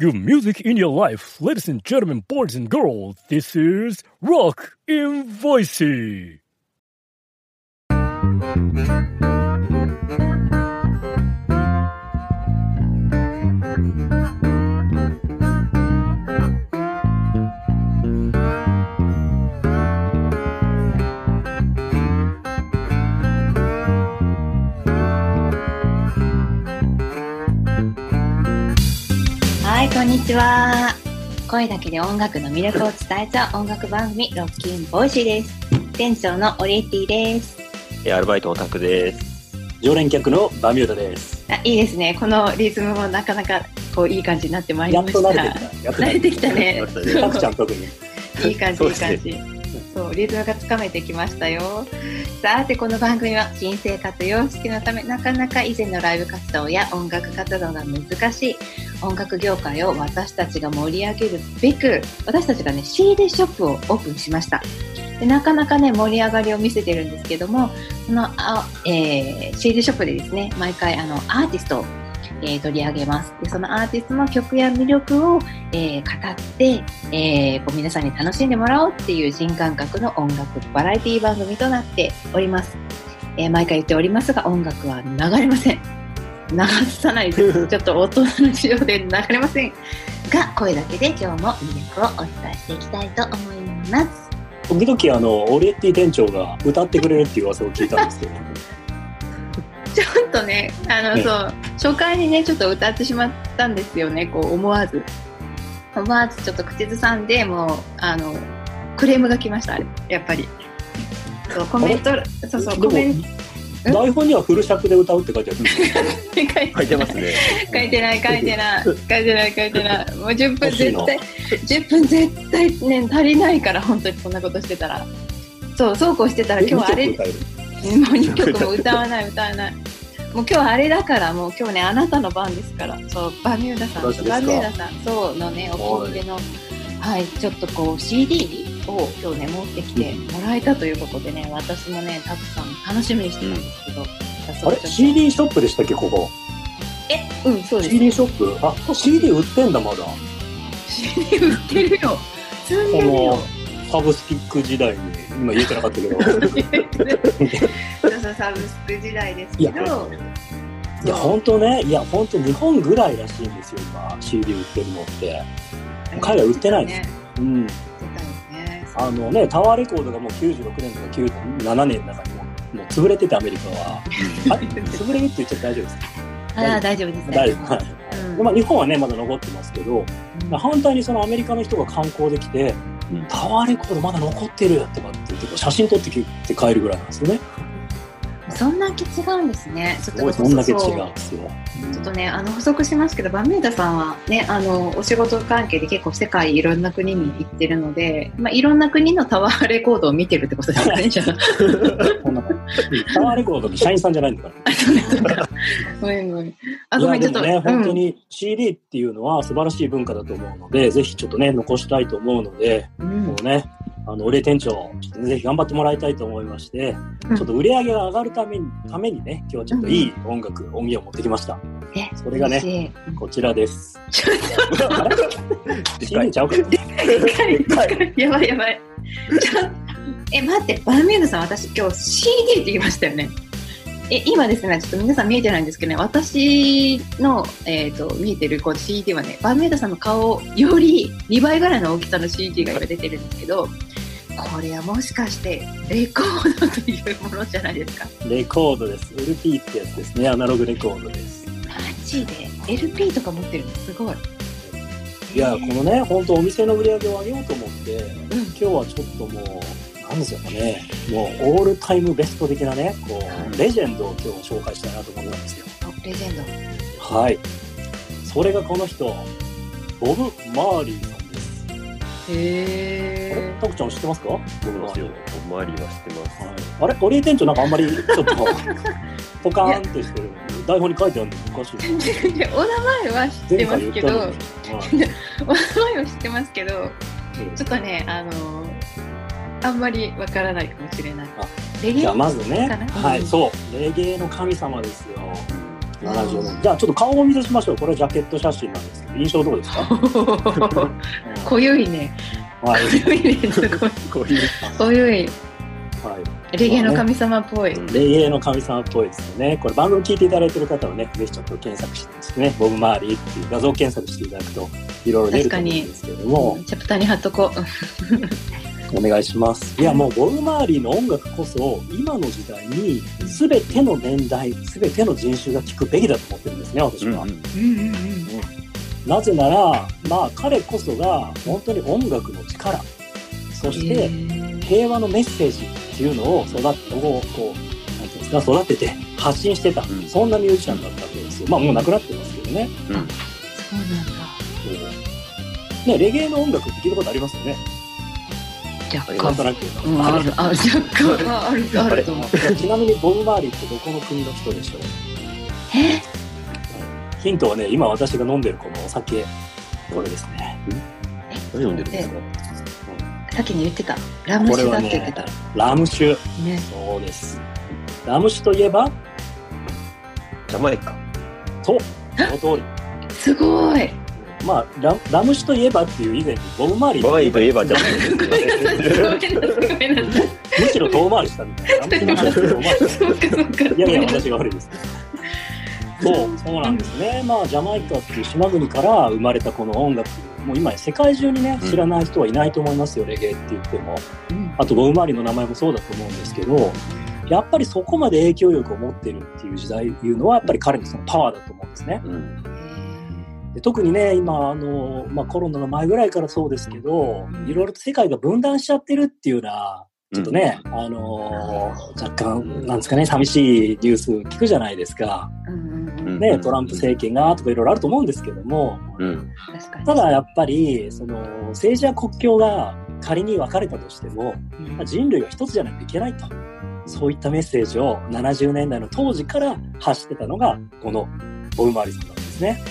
Good music in your life, ladies and gentlemen, boys and girls. This is Rock in Voice. はい、こんにちは。声だけで音楽の魅力を伝えちゃう音楽番組、ロッキンボイシーです。店長のオリエティです。えーアルバイトのタクです。常連客のバミューダです。あいいですね。このリズムもなかなかこういい感じになってまいりやっました。と慣れてきた。やっと慣れてきたね。タクちゃん特に。いい感じ、いい感じ。そう、リズムがつかめてきましたよ。さて、この番組は新生活様式のため、なかなか以前のライブ活動や音楽活動が難しい音楽業界を私たちが盛り上げるべく、私たちがね、CD ショップをオープンしました。でなかなかね、盛り上がりを見せてるんですけども、その、あえー CD ショップでですね、毎回あの、アーティストを、えー取り上げます。で、そのアーティストの曲や魅力を、えー語って、えーこう皆さんに楽しんでもらおうっていう新感覚の音楽バラエティ番組となっております。えー毎回言っておりますが、音楽は流れません。流さないです。ちょっと大人の事情で流れません。が、声だけで今日も魅力をお伝えしていきたいと思います。時々あの、オリエッティ店長が歌ってくれるっていう噂を聞いたんですけど。ちょっとね、あの、ねそう、初回にね、ちょっと歌ってしまったんですよね、こう、思わず。思わずちょっと口ずさんで、もう、あの、クレームが来ました、やっぱり。そう、コメント、そうそう、コメント、台本にはフル尺で歌うって書いてある。書いてますね。書いてない、書いてない、書いてない、書いてない。もう10分絶対、10分絶対ね、足りないから、本当にこんなことしてたら。そう、そうこうしてたら、今日あれ、もう2曲も歌わない歌わないもう今日あれだからもう今日ねあなたの番ですから。そうバミューダさん。バミューダさん。そうのねお気に入りの。はい。ちょっとこう CD を今日ね持ってきてもらえたということでね私もねたくさん楽しみにしてたんですけど、早あれ ?CD ショップでしたっけ、ここ。えうんそうです。CD ショップ？あ、CD 売ってんだ、まだ。CD 売ってるよ。積んでるよ。サブスピック時代に、今言えてなかったけど。サブスク時代ですいや、けど。いや、本当ね、いや、本当日本ぐらいらしいんですよ、今、CD 売ってるのって。海外売ってないですね。うん。売ってたよね。あのね、タワーレコードがもう96年とか97年の中にもうもう潰れててアメリカは。あ潰れるって言っちゃって大丈夫ですか？ああ大丈夫。です。大丈夫。まあ、日本はね、まだ残ってますけど、反対にそのアメリカの人が観光できて、タワーレコードまだ残ってるよとかって言って、写真撮ってきて帰るぐらいなんですよね。そんだけ違うんですね。ちょっとすごい、そんだけ違そううんですよ。ちょっとね、あの補足しますけど、バミューダさんはね、あのお仕事関係で結構世界いろんな国に行ってるので、まあいろんな国のタワーレコードを見てるってことですよね。じゃあ、こんなタワーレコードの社員さんじゃないんだから。そうか。ごめんごめん。あ、いごめんちょっと。ね、本当うんに CD っていうのは素晴らしい文化だと思うので、ぜひちょっとね、残したいと思うので、うんもうね、あの、俺店長、ちょっとねぜひ頑張ってもらいたいと思いまして、うんちょっと売り上げが上がるために、ためにね、今日はちょっといい音楽、音源を持ってきました。え、それがねこちらです。ちょっあれでか ?CD いちゃうかと、やばいやばい。ちょえ、待って、バミューダさん、私今日 CD って言いましたよね。え、今ですね、ちょっと皆さん見えてないんですけどね、私の、えっ、と、見えてるこう CD はね、バーミューダさんの顔より2倍ぐらいの大きさの CD が今出てるんですけど、これはもしかしてレコードというものじゃないですか？レコードです。LP ってやつですね。アナログレコードです。マジで ?LP とか持ってるのすごい。いや、このね、本当お店の売り上げを上げようと思って、うん今日はちょっともう、なんですよね、もうオールタイムベスト的なね、こう、レジェンドを今日紹介したいなと思うんですよ。おレジェンド。はい。それがこの人、ボブ・マーリーさんです。あれ？へタクちゃん知ってますか？ボブ・マーリー。よ。マリーは知ってます？はい、あれ？オリエ店長なんかあんまりちょっと ポカーンとしてる台本に書いてあるのおかしいでお名前は知ってますけど、前回言っ お名前は知ってますけど、ちょっとね、あのあんまりわからないかもしれないあ。レゲエじゃあまずねはいそうレゲエの神様ですよ70年。じゃあちょっと顔を見せしましょう。これはジャケット写真なんですけど、印象どうですか？濃ゆいね。はい。濃ゆいね。すご い。濃ゆい。はい。レゲエの神様っぽい。レゲエの神様っぽいですよね。これ番組聞いていただいている方はね、ぜひちょっと検索してですね、ボブマーリーっていう画像検索していただくと、いろいろ出ると思うんですけれども、チャプターに貼っとこう。お願いします。いや、もうボブマーリーの音楽こそ、今の時代に、すべての年代、すべての人種が聴くべきだと思ってるんですね、私は。うんうんうんうん。なぜなら、まあ、彼こそが、本当に音楽の力、そして、えー平和のメッセージっていうのを育て、こう、こう、なんていうんですか、育てて発信してた、んそんなミュージシャンだったわけですよ。まあ、もう亡くなってますけどね。そうなんだ。ね、レゲエの音楽って聞いたことありますよね。若干。うん、ある、あ、若干、あある、あると思う。ちなみにボブ・マーリーってどこの国の人でしょう？え？ヒントはね、今私が飲んでるこのお酒、これですね。何飲んでるんですか？さっきに言ってた。ラム酒だって言ってた。ラム酒。ね。そうです。ラム酒といえば、ジャマイカ。そう、その通り。すごい。まあラ、ラム酒といえばっていう以前にボブ・マーリーバワイといえばジャマイごめんなさい。ごめんなさい。ごめんなさい。むしろ遠回りしたみたいな。ラム酒の話遠回り。いやいや、私が悪いです。そう、そうなんですね。まあ、ジャマイカっていう島国から生まれたこの音楽、もう今世界中にね、知らない人はいないと思いますよ、レゲエって言っても。うんあと、ボブ・マーリーの名前もそうだと思うんですけど、やっぱりそこまで影響力を持ってるっていう時代いうのは、やっぱり彼のそのパワーだと思うんですね。うん。で特にね、今、あの、まあ、コロナの前ぐらいからそうですけど、いろいろと世界が分断しちゃってるっていうような、ちょっとね、あの若干、なんですかね、寂しいニュース聞くじゃないですか。うんうんうんね、トランプ政権がとかいろいろあると思うんですけども、うん。ただやっぱり、その、政治や国境が仮に分かれたとしても、うんまあ人類は一つじゃないといけないと。そういったメッセージを70年代の当時から発してたのが、このボブ・マーリーさんなんですね。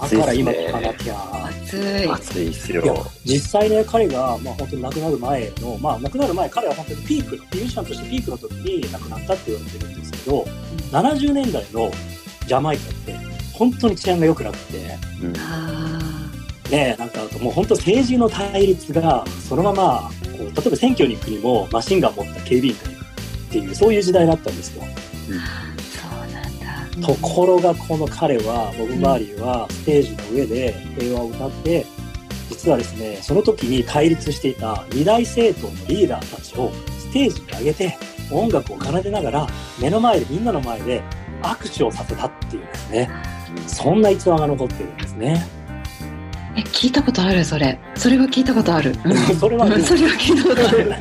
だ暑いから今ですね聞かなきゃ。熱い。暑いっすよ。実際ね、彼が、まあ、本当に亡くなる前の、まあ、亡くなる前、彼は本当にピークの、ミュージシャンとしてピークの時に亡くなったって言われてるんですけど、70年代のジャマイカって、本当に治安が良くなくて、うん。あね、なんかもう本当政治の対立が、そのまま、こう例えば選挙に行くにもマシンガン持った警備員がいるっていう、そういう時代だったんですよ。うなんだ。ところがこの彼は、ボブ・マーリーはステージの上で平和を歌って、実はですね、その時に対立していた二大政党のリーダーたちをステージに上げて、音楽を奏でながら、目の前で、みんなの前で握手をさせたっていうですね、そんな逸話が残ってるんですね。え、聞いたことある、それ。それは聞いたことある。それは聞いたことある。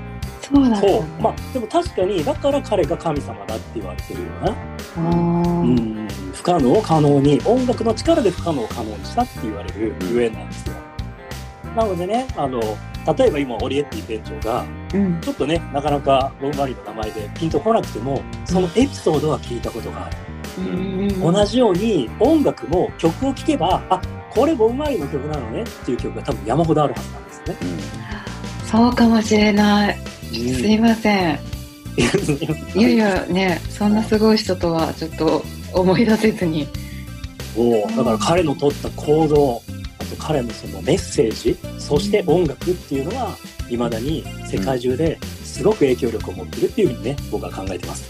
そうなんだ。そう。まあ、でも確かに、だから彼が神様だって言われてるような、うん、不可能を可能に、音楽の力で不可能を可能にしたって言われるゆえんなんですよ。なのでね、あの、例えば今、オリエッティ店長が、うん。ちょっとね、なかなかロンバリーの名前でピンとこなくても、そのエピソードは聞いたことがある。うん同じように、音楽も曲を聴けば、あ、これボブ・マーリーの曲なのねっていう曲が多分山ほどあるはずなんですね。そうかもしれない。すいません。うんいやいや、ね、そんなすごい人とはちょっと思い出せずに。そうだから彼の取った行動あと彼のそのメッセージそして音楽っていうのは未だに世界中ですごく影響力を持ってるっていうふうにね僕は考えてます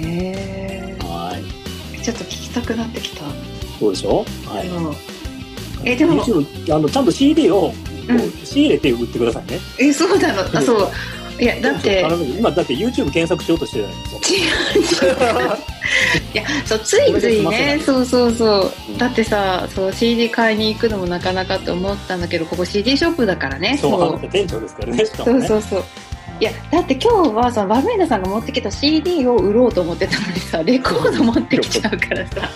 へはいえ。ちょっと聞きたくなってきた。そうでしょ？はいうんえ、でも、あのちゃんと CD をこう仕入れて売ってくださいね、え、そうなの？あ、そう。いや、だって、今だって YouTube 検索しようとしてるじゃないですか。いや、そう、ついついね、そうそうそう。だってさ、そう、CD 買いに行くのもなかなかと思ったんだけど、ここ CD ショップだからね。そう店長ですからねしかそうそうそう。いや、だって今日はそのバルメーダさんが持ってきた CD を売ろうと思ってたのにさ、レコード持ってきちゃうからさ。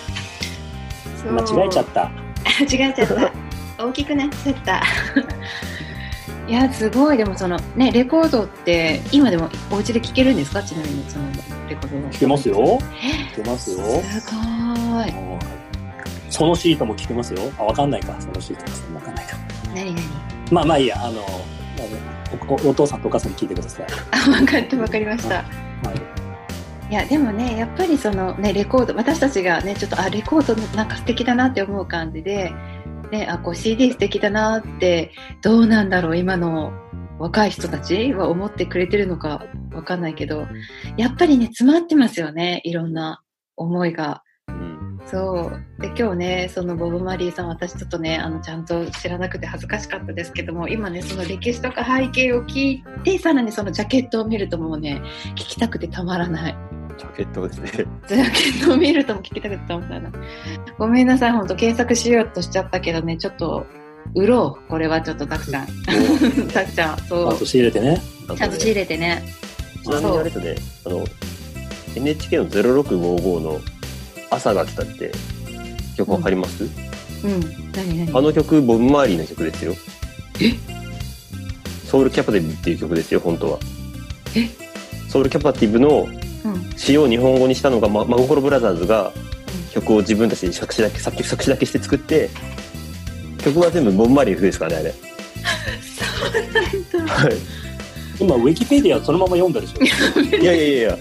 間違えちゃった。間違えちゃった。大きくなっちゃった。いや、すごい。でもそのね、レコードって今でもお家で聴けるんですか？ちなみにそのレコードは。聞けますよ聞けますよすごい。うんそのシートも聞けますよあわかんないかそのシートもわかんないか何何？まあまあいいや、あの、あのおおお父さんとお母さんに聞いてください。あ、分かった、分かりました。はい。いやでもねやっぱりそのねレコード私たちがねちょっとあレコードなんか素敵だなって思う感じで、ね、あこう CD 素敵だなってどうなんだろう今の若い人たちは思ってくれてるのかわかんないけどやっぱりね詰まってますよねいろんな思いが。うん。そうで今日ねそのボブ・マリーさん私ちょっとねあのちゃんと知らなくて恥ずかしかったですけども今ねその歴史とか背景を聞いてさらにそのジャケットを見るともうね聞きたくてたまらない。ジャケットですね。ジャケットを見るとも聞きたくてたまらない。ごめんなさい、ほんと検索しようとしちゃったけどね、ちょっと、売ろう。これはちょっとたくちゃん。たくちゃん、そあと仕入れてね。う。ちゃんと仕入れてね。ちなみにあれですね、あの、NHK の0655の朝が来たって曲わかります、うん。何何？あの曲、ボブ・マーリーの曲ですよ。ソウルキャパティブっていう曲ですよ、本当は。え？ソウルキャパティブのうん。詩を日本語にしたのが、ま、真心ブラザーズが曲を自分たちで作詞だけ、作曲作詞だけして作って、曲は全部ボブ・マーリーですからね、あれ。そうなんだ。はい。今、ウィキペディアそのまま読んだでしょ？いやいやいやいや、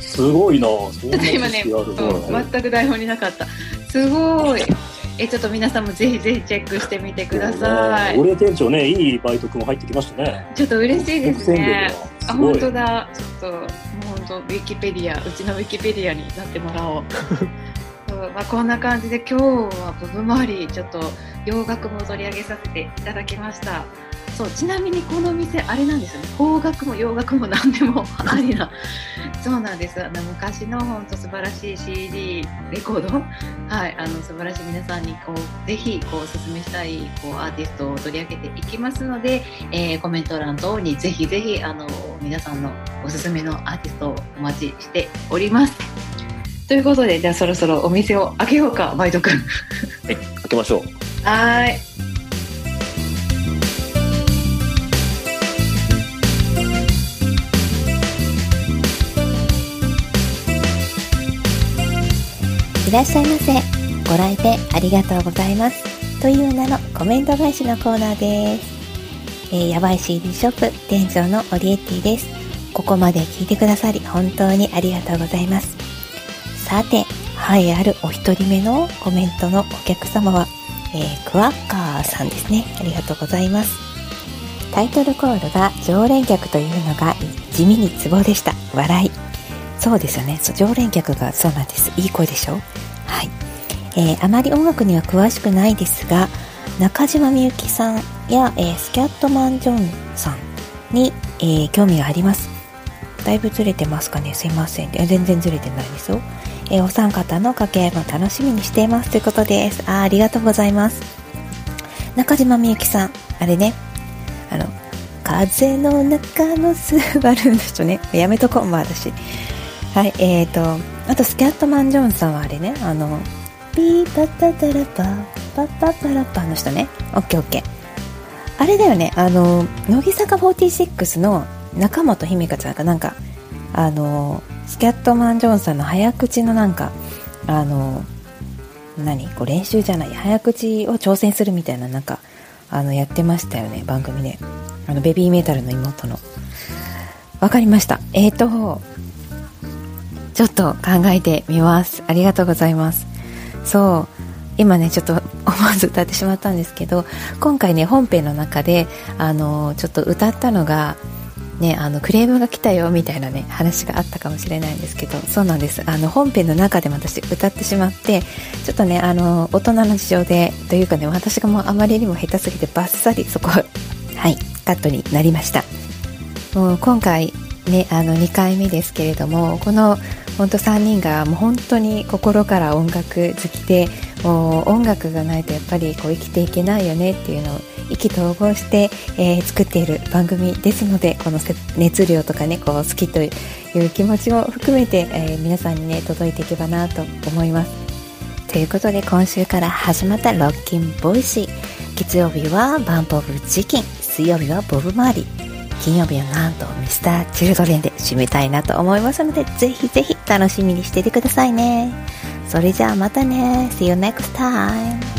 すごいなそんな今ね、全く台本になかった。すごい。え、ちょっと皆さんもぜひぜひチェックしてみてください。俺店長ね、いいバイト君入ってきましたね。ちょっと嬉しいですね。あ、すごい本当だ。ちょっと、もう本当、ウィキペディア、うちのウィキペディアになってもらおう。まあ、こんな感じで今日はボブ・マーリーちょっと洋楽も取り上げさせていただきました。そうちなみにこの店あれなんですよね。邦楽も洋楽も何でもありな。そうなんです。あの昔の本当素晴らしい CD レコード？はいあの素晴らしい皆さんにこうぜひこうおすすめしたいこうアーティストを取り上げていきますので、えーコメント欄等にぜひぜひあの皆さんのおすすめのアーティストをお待ちしております。ということでじゃあそろそろお店を開けようかバイト君開けましょう。はーいいらっしゃいませ。ご来店ありがとうございます。という名のコメント返しのコーナーです。えー、やばい CD ショップ店長のオリエッティです。ここまで聞いてくださり本当にありがとうございます。さて、はいあるお一人目のコメントのお客様は、えー、クワッカーさんですね。ありがとうございます。タイトルコールが常連客というのが地味にツボでした。笑い。そうですよね。常連客がそうなんです。いい声でしょ？はい。えーあまり音楽には詳しくないですが、中島みゆきさんや、えースキャットマン・ジョンさんに、えー興味があります。だいぶずれてますかね？すいません。全然ずれてないですよ。えお三方の掛け合いも楽しみにしていますということです。あーありがとうございます。中島みゆきさん、あれね、あの、風の中のスバルの人ね、やめとこう、まあ私。はい、えーと、あとスキャットマン・ジョーンさんはあれね、あの、ピーパッパタラパー、パッパッパラパの人ね、オッケーオッケー。あれだよね、あの、乃木坂46の中本姫香ちゃんがなんか、あの、スキャットマン・ジョーンさんの早口のなんか、あの、何？こう練習じゃない、早口を挑戦するみたいな、なんか、あの、やってましたよね、番組で。あの、ベビーメタルの妹の。わかりました。えーと、ちょっと考えてみます。ありがとうございます。そう。今ね、ちょっと思わず歌ってしまったんですけど、今回ね、本編の中で、あの、ちょっと歌ったのが、ね、あの、クレームが来たよ、みたいなね、話があったかもしれないんですけど、そうなんです。あの、本編の中でも私歌ってしまって、ちょっとね、あの、大人の事情で、というかね、私がもうあまりにも下手すぎてバッサリそこ、はい、カットになりました。もう今回ね、あの2回目ですけれども、この本当3人がもう本当に心から音楽好きで、音楽がないとやっぱりこう生きていけないよねっていうのを意気投合して、えー作っている番組ですので、この熱量とかね、こう好きという気持ちも含めて、えー皆さんにね、届いていけばなと思います。ということで今週から始まったロッキンボイシー月曜日はバンプオブチキン。水曜日はボブマーリー。金曜日はなんとミスターチルドレンで締めたいなと思いますのでぜひぜひ楽しみにしててくださいね。それじゃあまたね See you next time